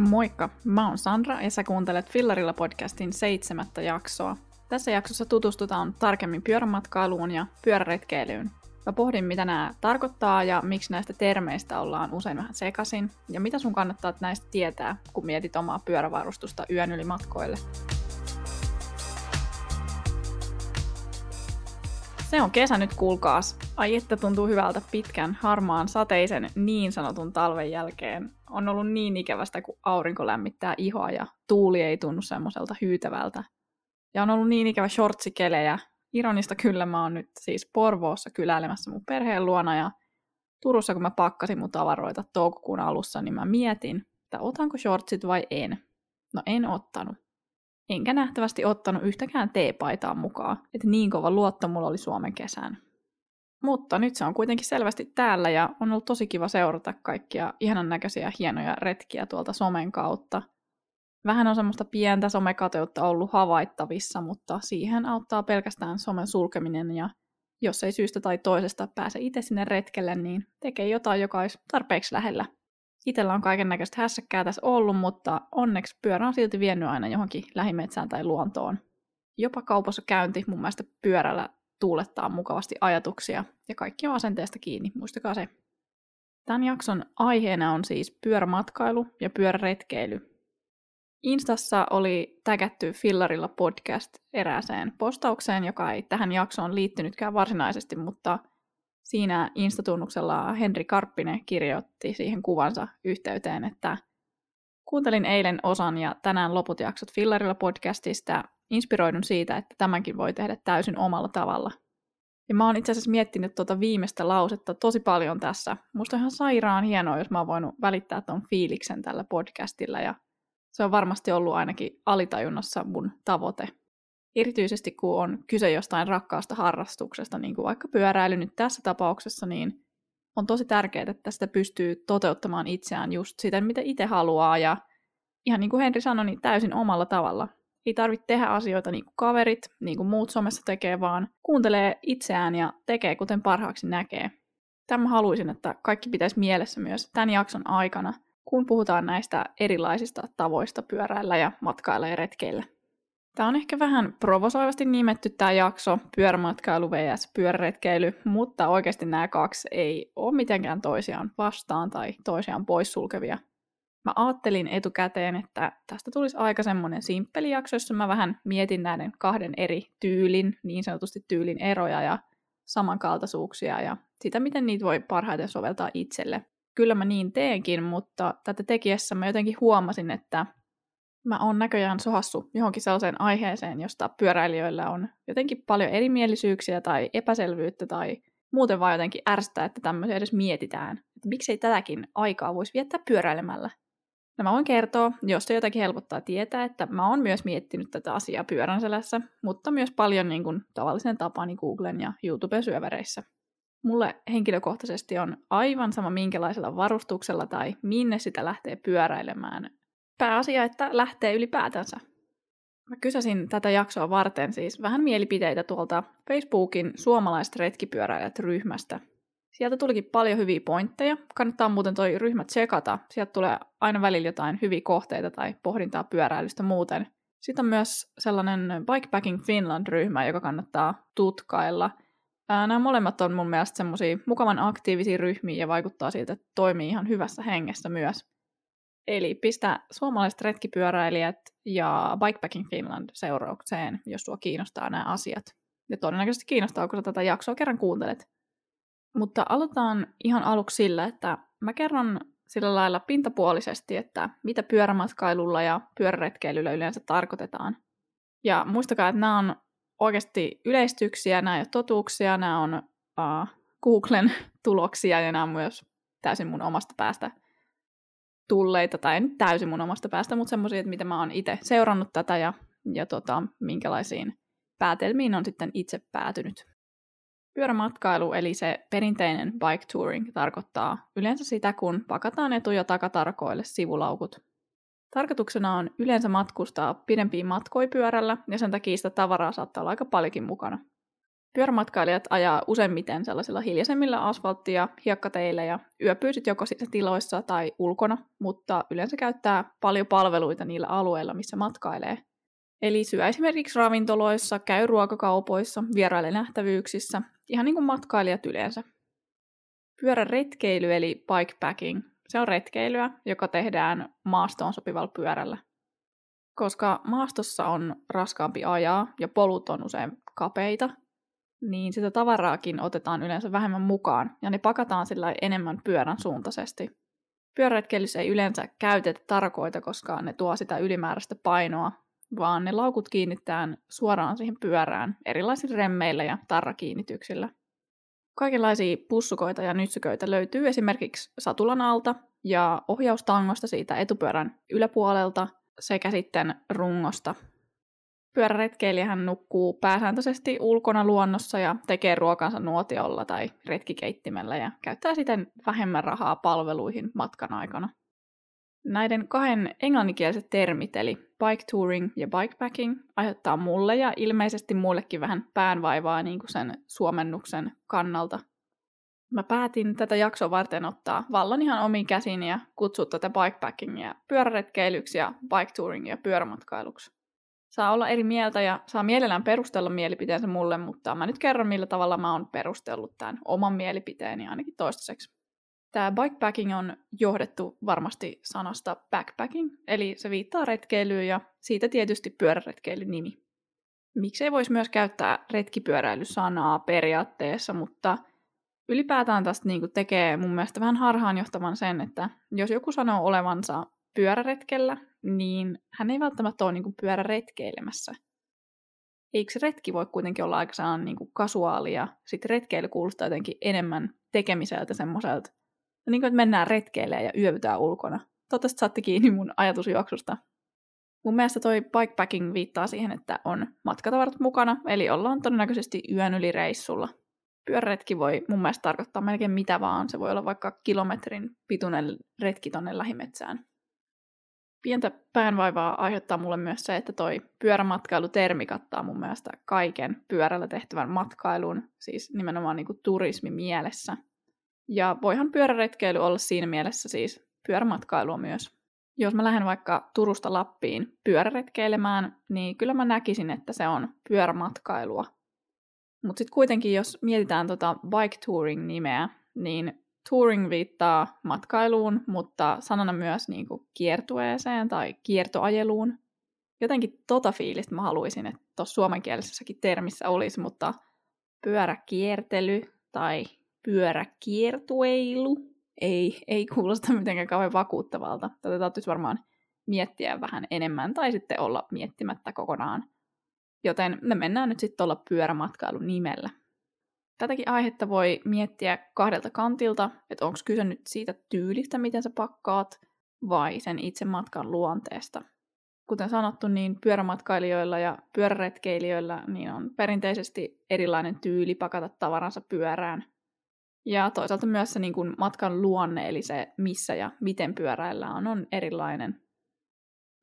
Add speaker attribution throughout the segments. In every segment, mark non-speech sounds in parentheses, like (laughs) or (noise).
Speaker 1: Moikka, mä oon Sandra ja sä kuuntelet Fillarilla podcastin seitsemättä jaksoa. Tässä jaksossa tutustutaan tarkemmin pyörämatkailuun ja pyöräretkeilyyn. Mä pohdin, mitä nämä tarkoittaa ja miksi näistä termeistä ollaan usein vähän sekasin, ja mitä sun kannattaa näistä tietää, kun mietit omaa pyörävarustusta yön yli matkoille. Se on kesä nyt, kuulkaas. Ai että tuntuu hyvältä pitkän, harmaan, sateisen, niin sanotun talven jälkeen. On ollut niin ikävästä, kun aurinko lämmittää ihoa ja tuuli ei tunnu semmoiselta hyytävältä. Ja on ollut niin ikävä shortsikelejä. Ironista kyllä mä oon nyt siis Porvoossa kyläilemässä mun perheen luona ja Turussa kun mä pakkasin mun tavaroita toukokuun alussa, niin mä mietin, että otanko shortsit vai en. No en ottanut enkä nähtävästi ottanut yhtäkään teepaitaa mukaan, että niin kova luotto mulla oli Suomen kesään. Mutta nyt se on kuitenkin selvästi täällä ja on ollut tosi kiva seurata kaikkia ihanan näköisiä hienoja retkiä tuolta somen kautta. Vähän on semmoista pientä somekateutta ollut havaittavissa, mutta siihen auttaa pelkästään somen sulkeminen ja jos ei syystä tai toisesta pääse itse sinne retkelle, niin tekee jotain, joka olisi tarpeeksi lähellä. Itellä on kaiken näköistä hässäkkää tässä ollut, mutta onneksi pyörä on silti vienyt aina johonkin lähimetsään tai luontoon. Jopa kaupassa käynti mun mielestä pyörällä tuulettaa mukavasti ajatuksia ja kaikki on asenteesta kiinni, muistakaa se. Tämän jakson aiheena on siis pyörämatkailu ja pyöräretkeily. Instassa oli tägätty Fillarilla podcast erääseen postaukseen, joka ei tähän jaksoon liittynytkään varsinaisesti, mutta siinä Instatunnuksella Henri Karppinen kirjoitti siihen kuvansa yhteyteen, että kuuntelin eilen osan ja tänään loput jaksot Fillarilla podcastista, inspiroidun siitä, että tämänkin voi tehdä täysin omalla tavalla. Ja mä oon itse asiassa miettinyt tuota viimeistä lausetta tosi paljon tässä. Musta on ihan sairaan hienoa, jos mä oon voinut välittää tuon fiiliksen tällä podcastilla ja se on varmasti ollut ainakin alitajunnassa mun tavoite erityisesti kun on kyse jostain rakkaasta harrastuksesta, niin kuin vaikka pyöräily nyt tässä tapauksessa, niin on tosi tärkeää, että sitä pystyy toteuttamaan itseään just siten, mitä itse haluaa, ja ihan niin kuin Henri sanoi, niin täysin omalla tavalla. Ei tarvitse tehdä asioita niin kuin kaverit, niin kuin muut somessa tekee, vaan kuuntelee itseään ja tekee kuten parhaaksi näkee. Tämä haluaisin, että kaikki pitäisi mielessä myös tämän jakson aikana, kun puhutaan näistä erilaisista tavoista pyöräillä ja matkailla ja retkeillä. Tämä on ehkä vähän provosoivasti nimetty tämä jakso, pyörämatkailu vs. pyöräretkeily, mutta oikeasti nämä kaksi ei ole mitenkään toisiaan vastaan tai toisiaan poissulkevia. Mä ajattelin etukäteen, että tästä tulisi aika semmoinen simppeli jakso, jossa mä vähän mietin näiden kahden eri tyylin, niin sanotusti tyylin eroja ja samankaltaisuuksia ja sitä, miten niitä voi parhaiten soveltaa itselle. Kyllä mä niin teenkin, mutta tätä tekijässä mä jotenkin huomasin, että mä oon näköjään sohassu johonkin sellaiseen aiheeseen, josta pyöräilijöillä on jotenkin paljon erimielisyyksiä tai epäselvyyttä tai muuten vaan jotenkin ärstää, että tämmöisiä edes mietitään. Että miksei tätäkin aikaa voisi viettää pyöräilemällä. No mä voin kertoa, jos se jotakin helpottaa tietää, että mä oon myös miettinyt tätä asiaa pyörän selässä, mutta myös paljon niin kuin tavallisen tapani Googlen ja YouTube-syövereissä. Mulle henkilökohtaisesti on aivan sama minkälaisella varustuksella tai minne sitä lähtee pyöräilemään, pääasia, että lähtee ylipäätänsä. Mä kysäsin tätä jaksoa varten siis vähän mielipiteitä tuolta Facebookin suomalaiset retkipyöräilijät ryhmästä. Sieltä tulikin paljon hyviä pointteja. Kannattaa muuten toi ryhmä tsekata. Sieltä tulee aina välillä jotain hyviä kohteita tai pohdintaa pyöräilystä muuten. Sitten on myös sellainen Bikepacking Finland-ryhmä, joka kannattaa tutkailla. Nämä molemmat on mun mielestä semmoisia mukavan aktiivisia ryhmiä ja vaikuttaa siltä, että toimii ihan hyvässä hengessä myös. Eli pistä suomalaiset retkipyöräilijät ja Bikepacking Finland seuraukseen, jos sua kiinnostaa nämä asiat. Ja todennäköisesti kiinnostaa, kun sä tätä jaksoa kerran kuuntelet. Mutta aloitetaan ihan aluksi sillä, että mä kerron sillä lailla pintapuolisesti, että mitä pyörämatkailulla ja pyöräretkeilyllä yleensä tarkoitetaan. Ja muistakaa, että nämä on oikeasti yleistyksiä, nämä ei ole totuuksia, nämä on uh, Googlen (laughs) tuloksia ja nämä on myös täysin mun omasta päästä tulleita, tai en täysin mun omasta päästä, mutta semmoisia, että miten mä oon itse seurannut tätä ja, ja tota, minkälaisiin päätelmiin on sitten itse päätynyt. Pyörämatkailu, eli se perinteinen bike touring, tarkoittaa yleensä sitä, kun pakataan etu- ja takatarkoille sivulaukut. Tarkoituksena on yleensä matkustaa pidempiin matkoja pyörällä, ja sen takia sitä tavaraa saattaa olla aika paljonkin mukana. Pyörämatkailijat ajaa useimmiten sellaisilla hiljaisemmilla asfaltti- ja hiekkateillä ja yöpyy sitten joko tiloissa tai ulkona, mutta yleensä käyttää paljon palveluita niillä alueilla, missä matkailee. Eli syö esimerkiksi ravintoloissa, käy ruokakaupoissa, vieraille nähtävyyksissä, ihan niin kuin matkailijat yleensä. Pyöräretkeily eli bikepacking, se on retkeilyä, joka tehdään maastoon sopivalla pyörällä. Koska maastossa on raskaampi ajaa ja polut on usein kapeita, niin sitä tavaraakin otetaan yleensä vähemmän mukaan ja ne pakataan sillä enemmän pyörän suuntaisesti. Pyöräretkeilyssä ei yleensä käytetä tarkoita, koska ne tuo sitä ylimääräistä painoa, vaan ne laukut kiinnittään suoraan siihen pyörään erilaisilla remmeillä ja tarrakiinnityksillä. Kaikenlaisia pussukoita ja nytsyköitä löytyy esimerkiksi satulan alta ja ohjaustangosta siitä etupyörän yläpuolelta sekä sitten rungosta Pyöräretkeilijähän nukkuu pääsääntöisesti ulkona luonnossa ja tekee ruokansa nuotiolla tai retkikeittimellä ja käyttää siten vähemmän rahaa palveluihin matkan aikana. Näiden kahden englanninkieliset termit, eli bike touring ja bikepacking, aiheuttaa mulle ja ilmeisesti muillekin vähän päänvaivaa niin kuin sen suomennuksen kannalta. Mä päätin tätä jaksoa varten ottaa vallan ihan omiin käsiin ja kutsua tätä bikepackingia pyöräretkeilyksi ja bike touringia pyörämatkailuksi. Saa olla eri mieltä ja saa mielellään perustella mielipiteensä mulle, mutta mä nyt kerron, millä tavalla mä oon perustellut tämän oman mielipiteeni ainakin toistaiseksi. Tämä bikepacking on johdettu varmasti sanasta backpacking, eli se viittaa retkeilyyn ja siitä tietysti pyöräretkeilyn nimi. Miksei voisi myös käyttää retkipyöräilysanaa periaatteessa, mutta ylipäätään tästä niin tekee mun mielestä vähän harhaanjohtavan sen, että jos joku sanoo olevansa pyöräretkellä, niin hän ei välttämättä ole niin kuin pyöräretkeilemässä. Eikö se retki voi kuitenkin olla aika niin kuin kasuaali ja sitten retkeily kuulostaa jotenkin enemmän tekemiseltä semmoiselta, niin kuin, että mennään retkeilemään ja yövytään ulkona. Toivottavasti saatte kiinni mun ajatusjuoksusta. Mun mielestä toi bikepacking viittaa siihen, että on matkatavarat mukana, eli ollaan todennäköisesti yön yli reissulla. Pyöräretki voi mun mielestä tarkoittaa melkein mitä vaan. Se voi olla vaikka kilometrin pituinen retki tonne lähimetsään. Pientä päänvaivaa aiheuttaa mulle myös se, että toi pyörämatkailutermi kattaa mun mielestä kaiken pyörällä tehtävän matkailun, siis nimenomaan niin turismi mielessä. Ja voihan pyöräretkeily olla siinä mielessä siis pyörämatkailua myös. Jos mä lähden vaikka Turusta Lappiin pyöräretkeilemään, niin kyllä mä näkisin, että se on pyörämatkailua. Mutta sitten kuitenkin, jos mietitään tota bike touring-nimeä, niin touring viittaa matkailuun, mutta sanana myös niin kuin kiertueeseen tai kiertoajeluun. Jotenkin tota fiilistä mä haluaisin, että tuossa suomenkielisessäkin termissä olisi, mutta pyöräkiertely tai pyöräkiertueilu ei, ei kuulosta mitenkään kauhean vakuuttavalta. Tätä täytyisi varmaan miettiä vähän enemmän tai sitten olla miettimättä kokonaan. Joten me mennään nyt sitten tuolla pyörämatkailun nimellä. Tätäkin aihetta voi miettiä kahdelta kantilta, että onko kyse nyt siitä tyylistä, miten sä pakkaat, vai sen itse matkan luonteesta. Kuten sanottu, niin pyörämatkailijoilla ja pyöräretkeilijöillä niin on perinteisesti erilainen tyyli pakata tavaransa pyörään. Ja toisaalta myös se niin kuin matkan luonne, eli se missä ja miten pyöräillään, on erilainen.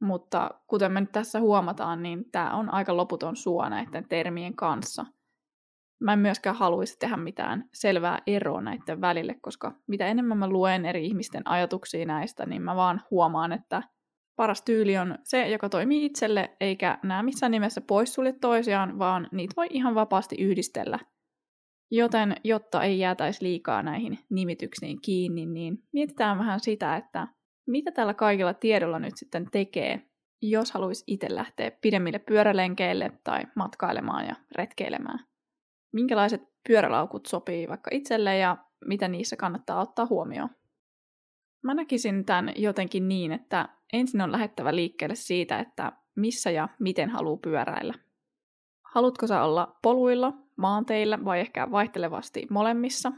Speaker 1: Mutta kuten me nyt tässä huomataan, niin tämä on aika loputon suo näiden termien kanssa – Mä en myöskään haluaisi tehdä mitään selvää eroa näiden välille, koska mitä enemmän mä luen eri ihmisten ajatuksia näistä, niin mä vaan huomaan, että paras tyyli on se, joka toimii itselle, eikä nämä missään nimessä poissulje toisiaan, vaan niitä voi ihan vapaasti yhdistellä. Joten, jotta ei jäätäisi liikaa näihin nimityksiin kiinni, niin mietitään vähän sitä, että mitä tällä kaikilla tiedolla nyt sitten tekee, jos haluaisi itse lähteä pidemmille pyörälenkeille tai matkailemaan ja retkeilemään minkälaiset pyörälaukut sopii vaikka itselle ja mitä niissä kannattaa ottaa huomioon. Mä näkisin tämän jotenkin niin, että ensin on lähettävä liikkeelle siitä, että missä ja miten haluaa pyöräillä. Haluatko sä olla poluilla, maanteilla vai ehkä vaihtelevasti molemmissa?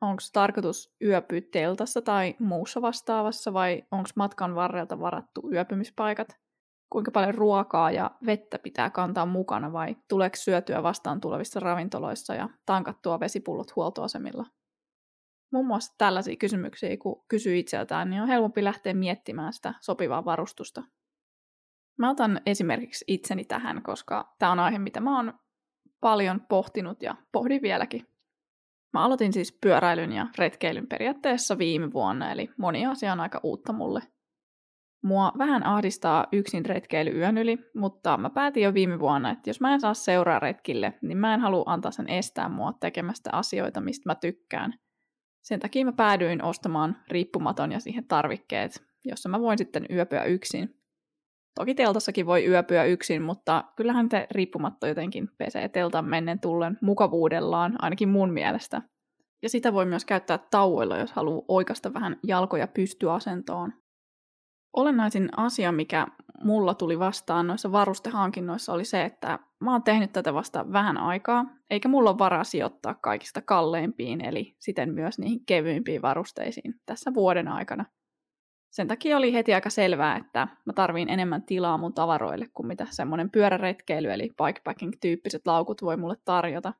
Speaker 1: Onko tarkoitus yöpyä teltassa tai muussa vastaavassa vai onko matkan varrelta varattu yöpymispaikat? Kuinka paljon ruokaa ja vettä pitää kantaa mukana vai tuleeko syötyä vastaan tulevissa ravintoloissa ja tankattua vesipullot huoltoasemilla. Muun muassa tällaisia kysymyksiä, kun kysyy itseltään, niin on helpompi lähteä miettimään sitä sopivaa varustusta. Mä otan esimerkiksi itseni tähän, koska tämä on aihe, mitä mä oon paljon pohtinut ja pohdin vieläkin. Mä aloitin siis pyöräilyn ja retkeilyn periaatteessa viime vuonna, eli moni asia on aika uutta mulle. Mua vähän ahdistaa yksin retkeily yön yli, mutta mä päätin jo viime vuonna, että jos mä en saa seuraa retkille, niin mä en halua antaa sen estää mua tekemästä asioita, mistä mä tykkään. Sen takia mä päädyin ostamaan riippumaton ja siihen tarvikkeet, jossa mä voin sitten yöpyä yksin. Toki teltassakin voi yöpyä yksin, mutta kyllähän te riippumatto jotenkin pesee teltan mennen tullen mukavuudellaan, ainakin mun mielestä. Ja sitä voi myös käyttää tauoilla, jos haluaa oikasta vähän jalkoja pystyasentoon. Olennaisin asia, mikä mulla tuli vastaan noissa varustehankinnoissa oli se, että mä oon tehnyt tätä vasta vähän aikaa, eikä mulla ole varaa sijoittaa kaikista kalleimpiin, eli siten myös niihin kevyimpiin varusteisiin tässä vuoden aikana. Sen takia oli heti aika selvää, että mä tarviin enemmän tilaa mun tavaroille kuin mitä semmoinen pyöräretkeily eli bikepacking-tyyppiset laukut voi mulle tarjota.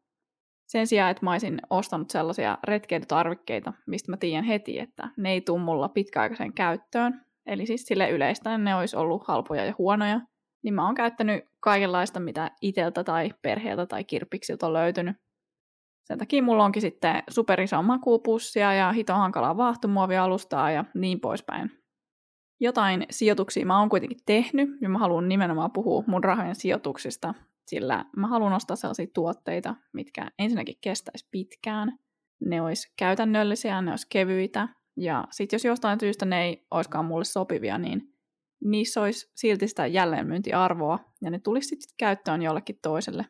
Speaker 1: Sen sijaan, että mä olisin ostanut sellaisia retkeilytarvikkeita, mistä mä tiedän heti, että ne ei tule mulla pitkäaikaiseen käyttöön, eli siis sille yleistä ne olisi ollut halpoja ja huonoja, niin mä oon käyttänyt kaikenlaista, mitä iteltä tai perheeltä tai kirppiksiltä on löytynyt. Sen takia mulla onkin sitten superiso makuupussia ja hito hankalaa vaahtomuovialustaa ja niin poispäin. Jotain sijoituksia mä oon kuitenkin tehnyt ja mä haluan nimenomaan puhua mun rahojen sijoituksista, sillä mä haluan ostaa sellaisia tuotteita, mitkä ensinnäkin kestäisi pitkään, ne olisi käytännöllisiä, ne olisi kevyitä, ja sitten jos jostain syystä ne ei olisikaan mulle sopivia, niin niissä olisi silti sitä jälleenmyyntiarvoa, ja ne tulisi sitten käyttöön jollekin toiselle.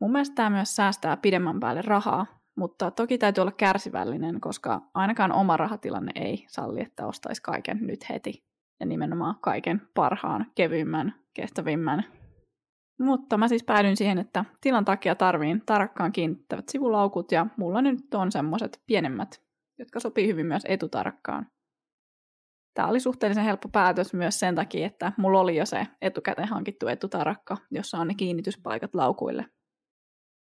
Speaker 1: Mun mielestä tämä myös säästää pidemmän päälle rahaa, mutta toki täytyy olla kärsivällinen, koska ainakaan oma rahatilanne ei salli, että ostaisi kaiken nyt heti. Ja nimenomaan kaiken parhaan, kevyimmän, kestävimmän. Mutta mä siis päädyin siihen, että tilan takia tarviin tarkkaan kiinnittävät sivulaukut ja mulla nyt on semmoset pienemmät jotka sopii hyvin myös etutarkkaan. Tämä oli suhteellisen helppo päätös myös sen takia, että mulla oli jo se etukäteen hankittu etutarakka, jossa on ne kiinnityspaikat laukuille.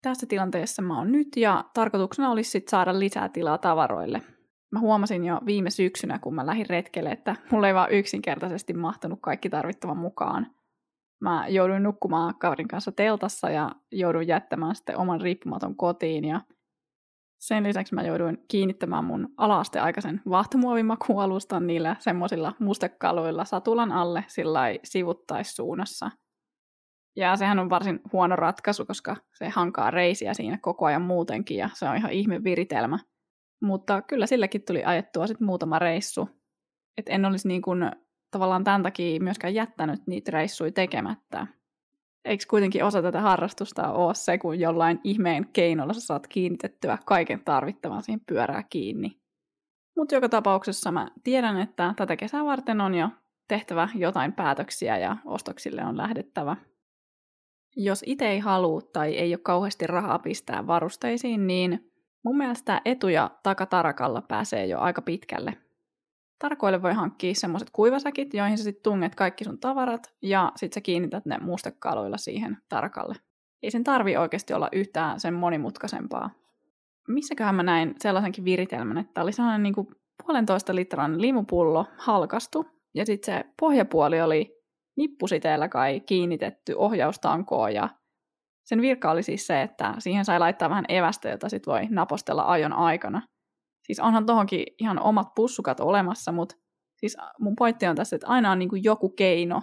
Speaker 1: Tässä tilanteessa mä oon nyt ja tarkoituksena olisi sit saada lisää tilaa tavaroille. Mä huomasin jo viime syksynä, kun mä lähdin retkelle, että mulla ei vaan yksinkertaisesti mahtunut kaikki tarvittava mukaan. Mä jouduin nukkumaan kaverin kanssa teltassa ja jouduin jättämään sitten oman riippumaton kotiin ja sen lisäksi mä jouduin kiinnittämään mun alaasteaikaisen vaahtomuovimakualustan niillä semmoisilla mustekaluilla satulan alle sillä sivuttaissuunnassa. Ja sehän on varsin huono ratkaisu, koska se hankaa reisiä siinä koko ajan muutenkin ja se on ihan ihme viritelmä. Mutta kyllä silläkin tuli ajettua sitten muutama reissu. Et en olisi niin kuin tavallaan tämän takia myöskään jättänyt niitä reissuja tekemättä eikö kuitenkin osa tätä harrastusta ole se, kun jollain ihmeen keinolla sä saat kiinnitettyä kaiken tarvittavan siihen pyörää kiinni. Mutta joka tapauksessa mä tiedän, että tätä kesää varten on jo tehtävä jotain päätöksiä ja ostoksille on lähdettävä. Jos itse ei halua tai ei ole kauheasti rahaa pistää varusteisiin, niin mun mielestä etu- ja takatarakalla pääsee jo aika pitkälle. Tarkoille voi hankkia semmoiset kuivasäkit, joihin sä sitten tunget kaikki sun tavarat ja sitten sä kiinnität ne mustekaloilla siihen tarkalle. Ei sen tarvi oikeasti olla yhtään sen monimutkaisempaa. Missäköhän mä näin sellaisenkin viritelmän, että oli sellainen niin kuin puolentoista litran limupullo halkastu ja sitten se pohjapuoli oli nippusiteellä kai kiinnitetty ohjaustankoon ja sen virka oli siis se, että siihen sai laittaa vähän evästä, jota sitten voi napostella ajon aikana. Siis onhan tohonkin ihan omat pussukat olemassa, mutta siis mun pointti on tässä, että aina on niin kuin joku keino.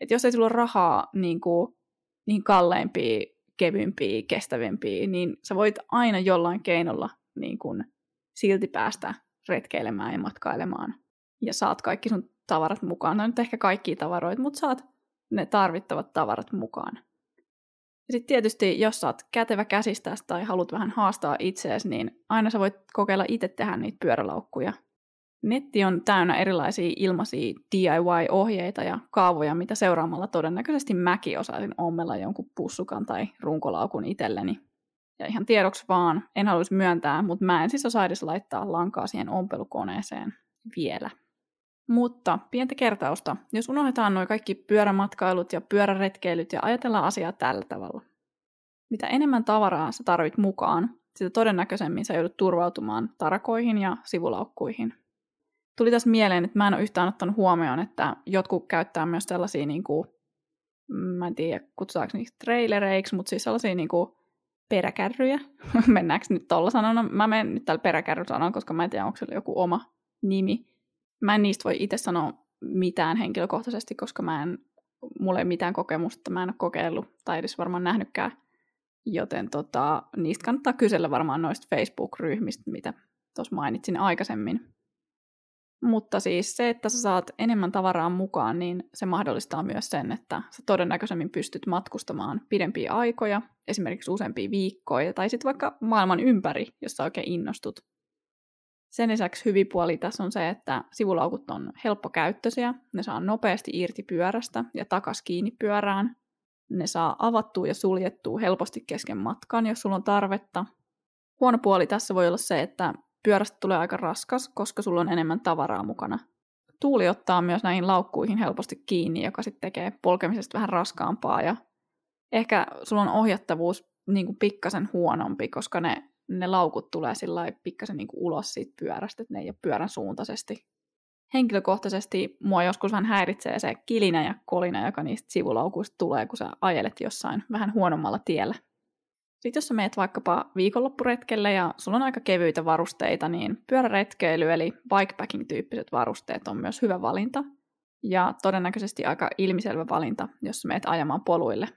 Speaker 1: Että jos ei sulla ole rahaa niin, kuin, niin kalleimpia, kevyimpiä, kestävimpiä, niin sä voit aina jollain keinolla niin kuin, silti päästä retkeilemään ja matkailemaan. Ja saat kaikki sun tavarat mukaan. No nyt ehkä kaikki tavaroita, mutta saat ne tarvittavat tavarat mukaan. Sitten tietysti, jos sä oot kätevä käsistäsi tai haluat vähän haastaa itseäsi, niin aina sä voit kokeilla itse tehdä niitä pyörälaukkuja. Netti on täynnä erilaisia ilmaisia DIY-ohjeita ja kaavoja, mitä seuraamalla todennäköisesti mäkin osaisin ommella jonkun pussukan tai runkolaukun itselleni. Ja ihan tiedoksi vaan, en haluaisi myöntää, mutta mä en siis osaa edes laittaa lankaa siihen ompelukoneeseen vielä. Mutta pientä kertausta, jos unohdetaan nuo kaikki pyörämatkailut ja pyöräretkeilyt ja ajatellaan asiaa tällä tavalla. Mitä enemmän tavaraa sä tarvit mukaan, sitä todennäköisemmin sä joudut turvautumaan tarakoihin ja sivulaukkuihin. Tuli tässä mieleen, että mä en ole yhtään ottanut huomioon, että jotkut käyttää myös tällaisia niin kuin mä en tiedä kutsutaanko niitä trailereiksi, mutta siis sellaisia niinku peräkärryjä. (laughs) Mennäänkö nyt tuolla sanona? Mä menen nyt tällä peräkärrysanan, koska mä en tiedä, onko se joku oma nimi. Mä en niistä voi itse sanoa mitään henkilökohtaisesti, koska mä en, mulla ei mitään kokemusta, mä en ole kokeillut tai edes varmaan nähnytkään. Joten tota, niistä kannattaa kysellä varmaan noista Facebook-ryhmistä, mitä tuossa mainitsin aikaisemmin. Mutta siis se, että sä saat enemmän tavaraa mukaan, niin se mahdollistaa myös sen, että sä todennäköisemmin pystyt matkustamaan pidempiä aikoja, esimerkiksi useampia viikkoja, tai sitten vaikka maailman ympäri, jos sä oikein innostut. Sen lisäksi hyvin puoli tässä on se, että sivulaukut on helppokäyttöisiä, ne saa nopeasti irti pyörästä ja takas kiinni pyörään. Ne saa avattua ja suljettua helposti kesken matkan, jos sulla on tarvetta. Huono puoli tässä voi olla se, että pyörästä tulee aika raskas, koska sulla on enemmän tavaraa mukana. Tuuli ottaa myös näihin laukkuihin helposti kiinni, joka sitten tekee polkemisesta vähän raskaampaa ja ehkä sulla on ohjattavuus niin kuin pikkasen huonompi, koska ne, ne laukut tulee sillä pikkasen niin ulos siitä pyörästä, että ne ei ole pyörän suuntaisesti. Henkilökohtaisesti mua joskus vähän häiritsee se kilinä ja kolina, joka niistä sivulaukuista tulee, kun sä ajelet jossain vähän huonommalla tiellä. Sitten jos sä meet vaikkapa viikonloppuretkelle ja sulla on aika kevyitä varusteita, niin pyöräretkeily eli bikepacking-tyyppiset varusteet on myös hyvä valinta. Ja todennäköisesti aika ilmiselvä valinta, jos meet ajamaan poluille.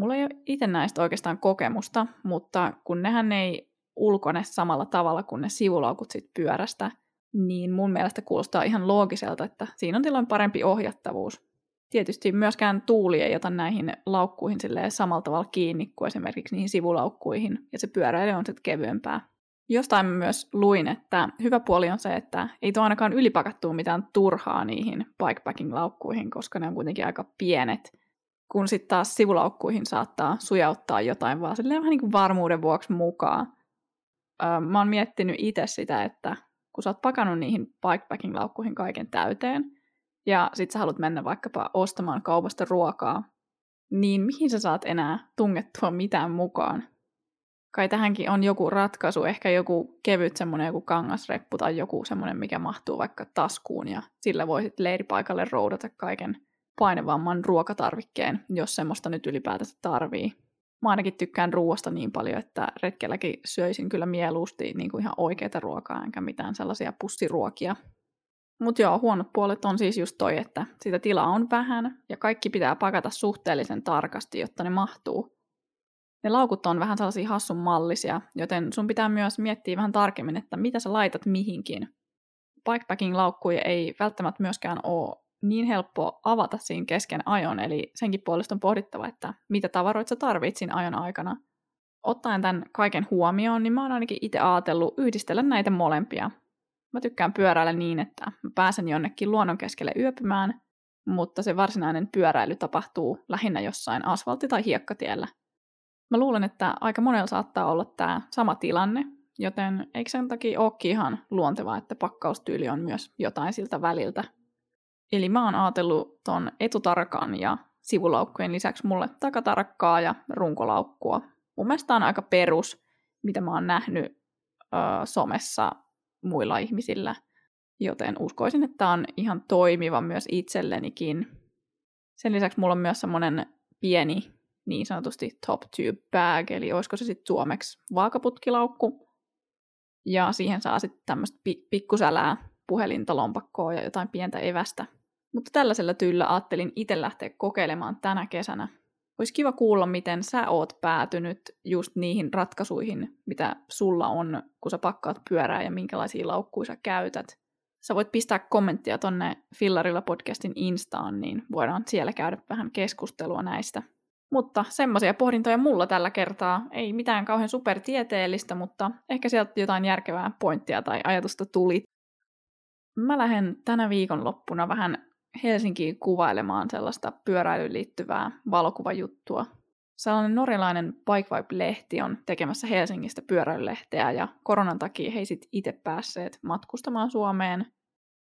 Speaker 1: Mulla ei ole itse näistä oikeastaan kokemusta, mutta kun nehän ei ulkone samalla tavalla kuin ne sivulaukut sit pyörästä, niin mun mielestä kuulostaa ihan loogiselta, että siinä on silloin parempi ohjattavuus. Tietysti myöskään tuuli ei ota näihin laukkuihin samalla tavalla kiinni kuin esimerkiksi niihin sivulaukkuihin, ja se pyöräily on sitten kevyempää. Jostain myös luin, että hyvä puoli on se, että ei tuo ainakaan ylipakattua mitään turhaa niihin bikepacking-laukkuihin, koska ne on kuitenkin aika pienet, kun sitten taas sivulaukkuihin saattaa sujauttaa jotain vaan silleen vähän niin kuin varmuuden vuoksi mukaan. Öö, mä oon miettinyt itse sitä, että kun sä oot pakannut niihin bikepacking-laukkuihin kaiken täyteen, ja sit sä haluat mennä vaikkapa ostamaan kaupasta ruokaa, niin mihin sä saat enää tungettua mitään mukaan? Kai tähänkin on joku ratkaisu, ehkä joku kevyt semmoinen joku kangasreppu tai joku semmoinen, mikä mahtuu vaikka taskuun ja sillä voisit leiripaikalle roudata kaiken painevamman ruokatarvikkeen, jos semmoista nyt ylipäätänsä tarvii. Mä ainakin tykkään ruoasta niin paljon, että retkelläkin syöisin kyllä mieluusti niin kuin ihan oikeita ruokaa, enkä mitään sellaisia pussiruokia, mutta joo, huonot puolet on siis just toi, että sitä tilaa on vähän ja kaikki pitää pakata suhteellisen tarkasti, jotta ne mahtuu. Ne laukut on vähän sellaisia hassun mallisia, joten sun pitää myös miettiä vähän tarkemmin, että mitä sä laitat mihinkin. Bikepacking-laukkuja ei välttämättä myöskään ole niin helppo avata siinä kesken ajon, eli senkin puolesta on pohdittava, että mitä tavaroita sä tarvitset siinä ajon aikana. Ottaen tämän kaiken huomioon, niin mä oon ainakin itse ajatellut yhdistellä näitä molempia. Mä tykkään pyöräillä niin, että mä pääsen jonnekin luonnon keskelle yöpymään, mutta se varsinainen pyöräily tapahtuu lähinnä jossain asfaltti- tai hiekkatiellä. Mä luulen, että aika monella saattaa olla tämä sama tilanne, joten eikö sen takia olekin ihan luontevaa, että pakkaustyyli on myös jotain siltä väliltä. Eli mä oon ajatellut ton etutarkan ja sivulaukkujen lisäksi mulle takatarkkaa ja runkolaukkua. Mun mielestä on aika perus, mitä mä oon nähnyt ö, somessa muilla ihmisillä. Joten uskoisin, että on ihan toimiva myös itsellenikin. Sen lisäksi mulla on myös semmoinen pieni niin sanotusti top tube bag, eli olisiko se sitten suomeksi vaakaputkilaukku. Ja siihen saa sitten tämmöistä pikkusälää, puhelinta, lompakkoa ja jotain pientä evästä. Mutta tällaisella tyllä ajattelin itse lähteä kokeilemaan tänä kesänä olisi kiva kuulla, miten sä oot päätynyt just niihin ratkaisuihin, mitä sulla on, kun sä pakkaat pyörää ja minkälaisia laukkuja sä käytät. Sä voit pistää kommenttia tonne Fillarilla podcastin Instaan, niin voidaan siellä käydä vähän keskustelua näistä. Mutta semmoisia pohdintoja mulla tällä kertaa. Ei mitään kauhean supertieteellistä, mutta ehkä sieltä jotain järkevää pointtia tai ajatusta tuli. Mä lähden tänä viikonloppuna vähän Helsinkiin kuvailemaan sellaista pyöräilyyn liittyvää valokuvajuttua. Sellainen norjalainen Bike Vibe-lehti on tekemässä Helsingistä pyöräilylehteä ja koronan takia he sit itse päässeet matkustamaan Suomeen,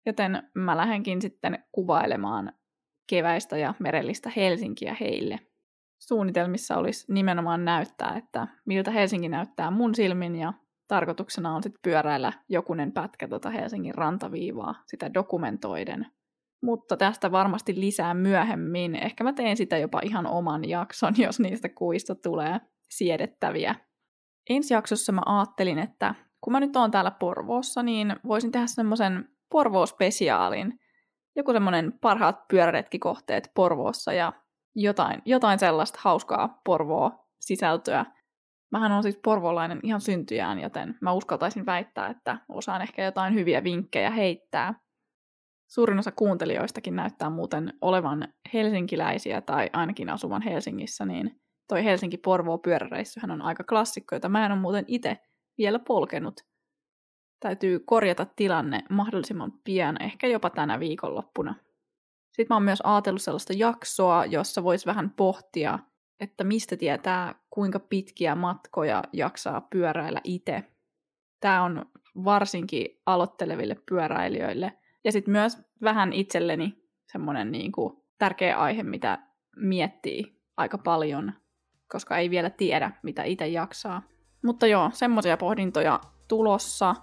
Speaker 1: joten mä lähdenkin sitten kuvailemaan keväistä ja merellistä Helsinkiä heille. Suunnitelmissa olisi nimenomaan näyttää, että miltä Helsinki näyttää mun silmin ja tarkoituksena on sitten pyöräillä jokunen pätkä tuota Helsingin rantaviivaa sitä dokumentoiden – Mutta tästä varmasti lisää myöhemmin. Ehkä mä teen sitä jopa ihan oman jakson, jos niistä kuista tulee siedettäviä. Ensi jaksossa mä ajattelin, että kun mä nyt oon täällä Porvoossa, niin voisin tehdä semmoisen Porvoo-spesiaalin. Joku semmoinen parhaat pyöräretkikohteet Porvoossa ja jotain, jotain sellaista hauskaa Porvoo-sisältöä. Mähän on siis porvolainen ihan syntyjään, joten mä uskaltaisin väittää, että osaan ehkä jotain hyviä vinkkejä heittää. Suurin osa kuuntelijoistakin näyttää muuten olevan helsinkiläisiä tai ainakin asuvan Helsingissä, niin toi Helsinki-Porvoo pyöräreissuhan on aika klassikko, jota mä en ole muuten itse vielä polkenut. Täytyy korjata tilanne mahdollisimman pian, ehkä jopa tänä viikonloppuna. Sitten mä oon myös ajatellut sellaista jaksoa, jossa voisi vähän pohtia, että mistä tietää, kuinka pitkiä matkoja jaksaa pyöräillä itse. Tämä on varsinkin aloitteleville pyöräilijöille. Ja sitten myös vähän itselleni semmoinen niin kuin tärkeä aihe, mitä miettii aika paljon, koska ei vielä tiedä, mitä itse jaksaa. Mutta joo, semmoisia pohdintoja tulossa.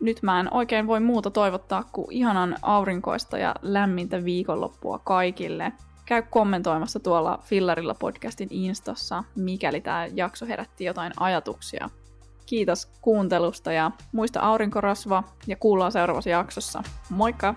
Speaker 1: Nyt mä en oikein voi muuta toivottaa kuin ihanan aurinkoista ja lämmintä viikonloppua kaikille. Käy kommentoimassa tuolla Fillarilla podcastin instassa, mikäli tämä jakso herätti jotain ajatuksia. Kiitos kuuntelusta ja muista aurinkorasva ja kuullaan seuraavassa jaksossa. Moikka!